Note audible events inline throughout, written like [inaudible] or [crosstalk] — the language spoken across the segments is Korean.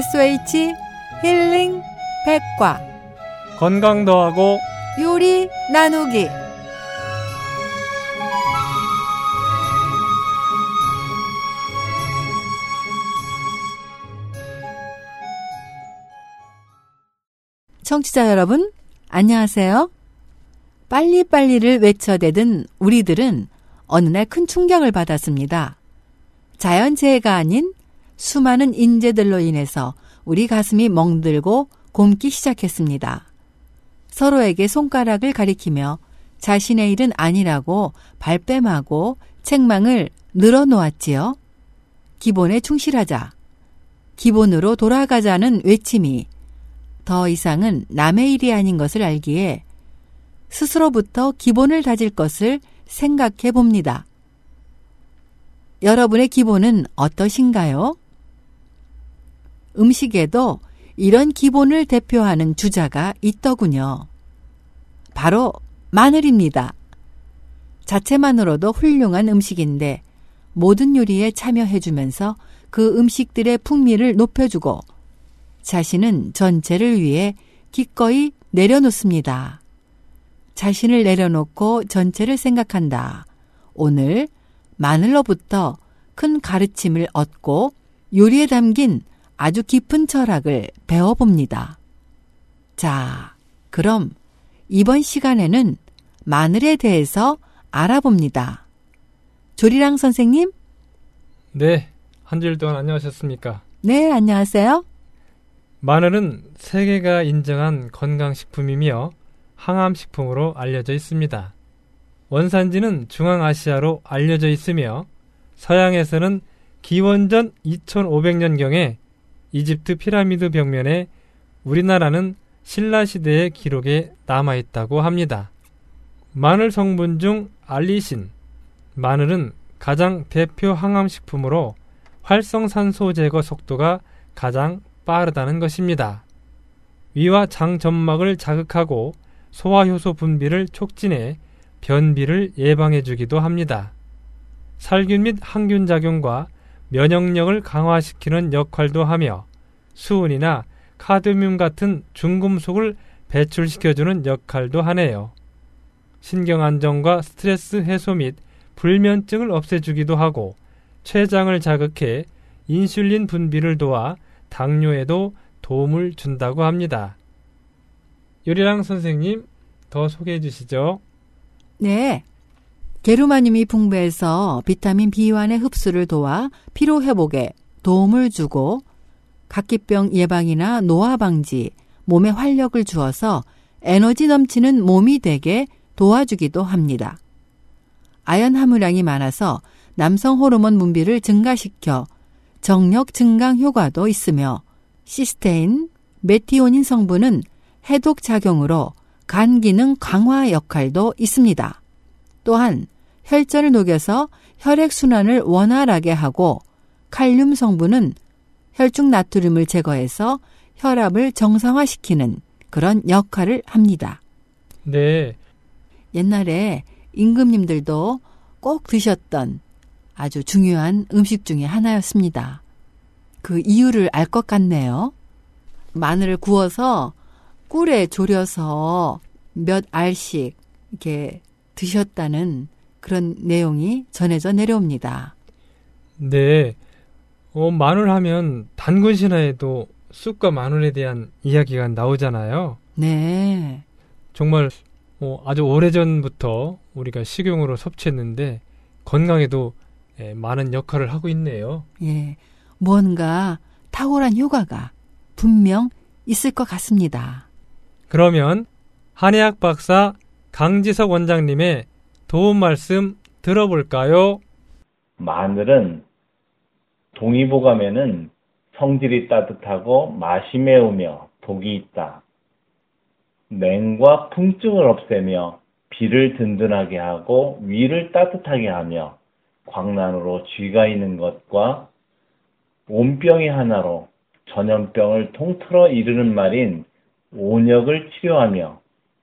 SOH 힐링 백과 건강 더하고 요리 나누기 청취자 여러분 안녕하세요. 빨리빨리를 외쳐대던 우리들은 어느 날 큰 충격을 받았습니다. 자연재해가 아닌 수많은 인재들로 인해서 우리 가슴이 멍들고 곪기 시작했습니다. 서로에게 손가락을 가리키며 자신의 일은 아니라고 발뺌하고 책망을 늘어놓았지요. 기본에 충실하자. 기본으로 돌아가자는 외침이 더 이상은 남의 일이 아닌 것을 알기에 스스로부터 기본을 다질 것을 생각해 봅니다. 여러분의 기본은 어떠신가요? 음식에도 이런 기본을 대표하는 주자가 있더군요. 바로 마늘입니다. 자체만으로도 훌륭한 음식인데 모든 요리에 참여해주면서 그 음식들의 풍미를 높여주고 자신은 전체를 위해 기꺼이 내려놓습니다. 자신을 내려놓고 전체를 생각한다. 오늘 마늘로부터 큰 가르침을 얻고 요리에 담긴 아주 깊은 철학을 배워봅니다. 자, 그럼 이번 시간에는 마늘에 대해서 알아봅니다. 조리랑 선생님? 네, 한 주일 동안 안녕하셨습니까? 네, 안녕하세요. 마늘은 세계가 인정한 건강식품이며 항암식품으로 알려져 있습니다. 원산지는 중앙아시아로 알려져 있으며 서양에서는 기원전 2500년경에 이집트 피라미드 벽면에 우리나라는 신라 시대의 기록에 남아 있다고 합니다. 마늘 성분 중 알리신, 마늘은 가장 대표 항암식품으로 활성산소 제거 속도가 가장 빠르다는 것입니다. 위와 장 점막을 자극하고 소화효소 분비를 촉진해 변비를 예방해 주기도 합니다. 살균 및 항균 작용과 면역력을 강화시키는 역할도 하며 수은이나 카드뮴 같은 중금속을 배출시켜주는 역할도 하네요. 신경 안정과 스트레스 해소 및 불면증을 없애주기도 하고 췌장을 자극해 인슐린 분비를 도와 당뇨에도 도움을 준다고 합니다. 요리랑 선생님 더 소개해 주시죠. 네. 게르마늄이 풍부해서 비타민 B1의 흡수를 도와 피로 회복에 도움을 주고 각기병 예방이나 노화 방지, 몸에 활력을 주어서 에너지 넘치는 몸이 되게 도와주기도 합니다. 아연 함유량이 많아서 남성 호르몬 분비를 증가시켜 정력 증강 효과도 있으며 시스테인, 메티오닌 성분은 해독 작용으로 간 기능 강화 역할도 있습니다. 또한 혈전을 녹여서 혈액 순환을 원활하게 하고 칼륨 성분은 혈중 나트륨을 제거해서 혈압을 정상화시키는 그런 역할을 합니다. 네. 옛날에 임금님들도 꼭 드셨던 아주 중요한 음식 중의 하나였습니다. 그 이유를 알 것 같네요. 마늘을 구워서 꿀에 졸여서 몇 알씩 이렇게 드셨다는 그런 내용이 전해져 내려옵니다. 네. 어, 마늘 하면 단군 신화에도 쑥과 마늘에 대한 이야기가 나오잖아요. 네. 정말 어, 아주 오래전부터 우리가 식용으로 섭취했는데 건강에도 예, 많은 역할을 하고 있네요. 예. 뭔가 탁월한 효과가 분명 있을 것 같습니다. 그러면 한의학 박사 강지석 원장님의 도움 말씀 들어볼까요? 마늘은 동의보감에는 성질이 따뜻하고 맛이 매우며 독이 있다. 냉과 풍증을 없애며 비를 든든하게 하고 위를 따뜻하게 하며 광란으로 쥐가 있는 것과 온병이 하나로 전염병을 통틀어 이르는 말인 온역을 치료하며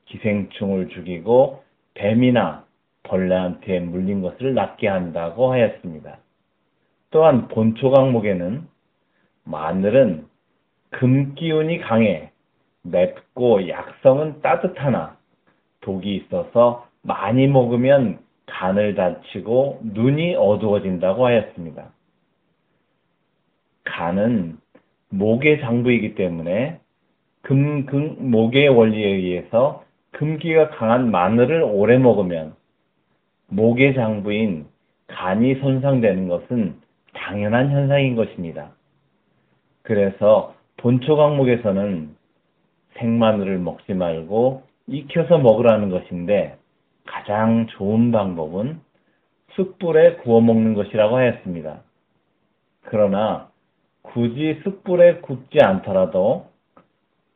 기생충을 죽이고 뱀이나 벌레한테 물린 것을 낫게 한다고 하였습니다. 또한 본초 강목에는 마늘은 금 기운이 강해 맵고 약성은 따뜻하나 독이 있어서 많이 먹으면 간을 다치고 눈이 어두워진다고 하였습니다. 간은 목의 장부이기 때문에 금, 금, 목의 원리에 의해서 금기가 강한 마늘을 오래 먹으면 목의 장부인 간이 손상되는 것은 당연한 현상인 것입니다. 그래서 본초 강목에서는 생마늘을 먹지 말고 익혀서 먹으라는 것인데 가장 좋은 방법은 숯불에 구워 먹는 것이라고 하였습니다. 그러나 굳이 숯불에 굽지 않더라도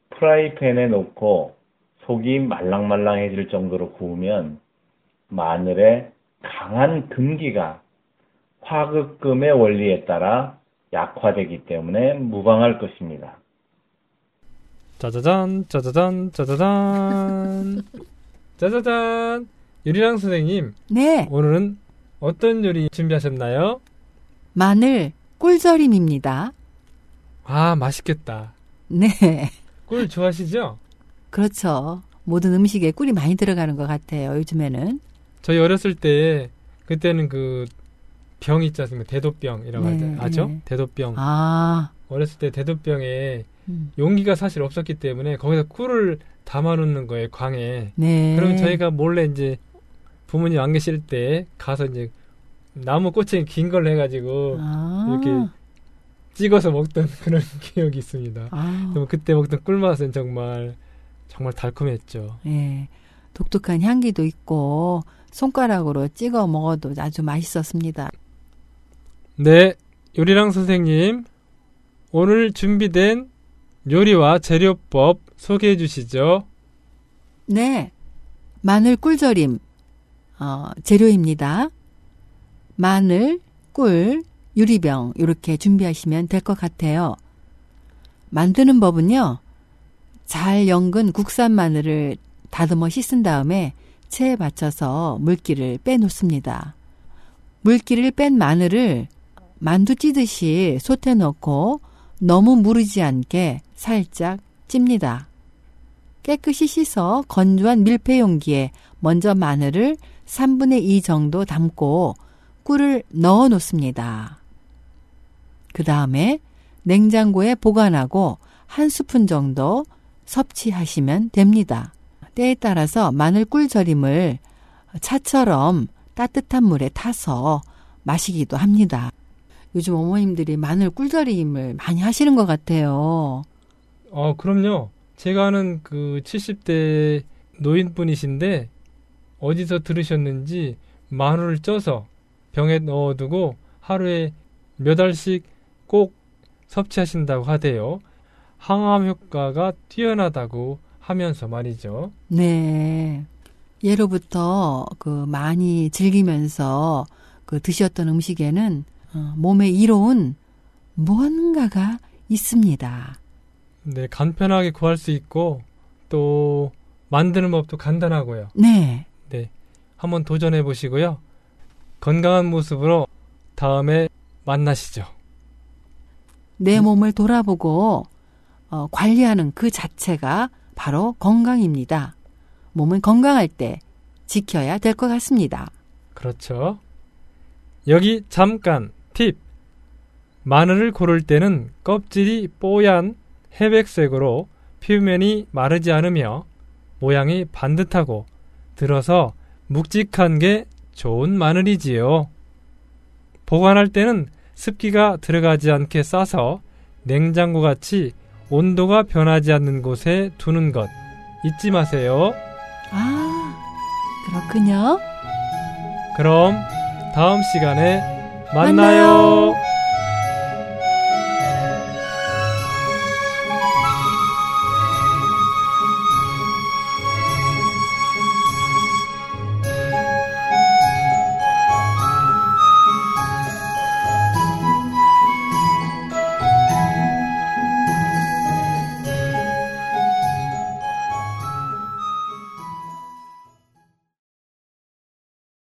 프라이팬에 놓고 속이 말랑말랑해질 정도로 구우면 마늘의 강한 금기가 화극금의 원리에 따라 약화되기 때문에 무방할 것입니다. 짜자잔, 짜자잔, 짜자잔. 짜자잔. 유리랑 선생님, 네, 오늘은 어떤 요리 준비하셨나요? 마늘 꿀절임입니다. 아, 맛있겠다. 네, 꿀 좋아하시죠? 그렇죠. 모든 음식에 꿀이 많이 들어가는 것 같아요. 요즘에는. 저희 어렸을 때, 그때는 그, 병 있지 않습니까? 대도병이라고 네, 하죠. 아죠? 네. 대도병. 아, 어렸을 때 대도병에 음, 용기가 사실 없었기 때문에 거기서 꿀을 담아놓는 거예요, 광에. 네. 그러면 저희가 몰래 이제 부모님 안 계실 때 가서 이제 나무 꼬챙이 긴 걸 해가지고 아, 이렇게 찍어서 먹던 [laughs] 그런 기억이 있습니다. 아, 그때 먹던 꿀맛은 정말 정말 달콤했죠. 예. 독특한 향기도 있고 손가락으로 찍어 먹어도 아주 맛있었습니다. 네, 요리랑 선생님 오늘 준비된 요리와 재료법 소개해 주시죠. 네. 마늘 꿀절임 어, 재료입니다. 마늘, 꿀, 유리병 이렇게 준비하시면 될 것 같아요. 만드는 법은요. 잘 연근 국산 마늘을 다듬어 씻은 다음에 체에 받쳐서 물기를 빼놓습니다. 물기를 뺀 마늘을 만두 찌듯이 솥에 넣고 너무 무르지 않게 살짝 찝니다. 깨끗이 씻어 건조한 밀폐 용기에 먼저 마늘을 3분의 2 정도 담고 꿀을 넣어 놓습니다. 그 다음에 냉장고에 보관하고 한 스푼 정도 섭취하시면 됩니다. 때에 따라서 마늘 꿀 절임을 차처럼 따뜻한 물에 타서 마시기도 합니다. 요즘 어머님들이 마늘 꿀 절임을 많이 하시는 것 같아요. 어, 그럼요. 제가 아는 그 70대 노인분이신데 어디서 들으셨는지 마늘을 쪄서 병에 넣어두고 하루에 몇 알씩 꼭 섭취하신다고 하대요. 항암 효과가 뛰어나다고 하면서 말이죠. 네. 예로부터 그 많이 즐기면서 그 드셨던 음식에는 어, 몸에 이로운 무언가가 있습니다. 네, 간편하게 구할 수 있고 또 만드는 법도 간단하고요. 네. 네, 한번 도전해 보시고요. 건강한 모습으로 다음에 만나시죠. 내 몸을 돌아보고 어, 관리하는 그 자체가 바로 건강입니다. 몸은 건강할 때 지켜야 될 것 같습니다. 그렇죠. 여기 잠깐 팁. 마늘을 고를 때는 껍질이 뽀얀 회백색으로 표면이 마르지 않으며 모양이 반듯하고 들어서 묵직한 게 좋은 마늘이지요. 보관할 때는 습기가 들어가지 않게 싸서 냉장고 같이 온도가 변하지 않는 곳에 두는 것 잊지 마세요. 아, 그렇군요. 그럼 다음 시간에 만나요. 만나요.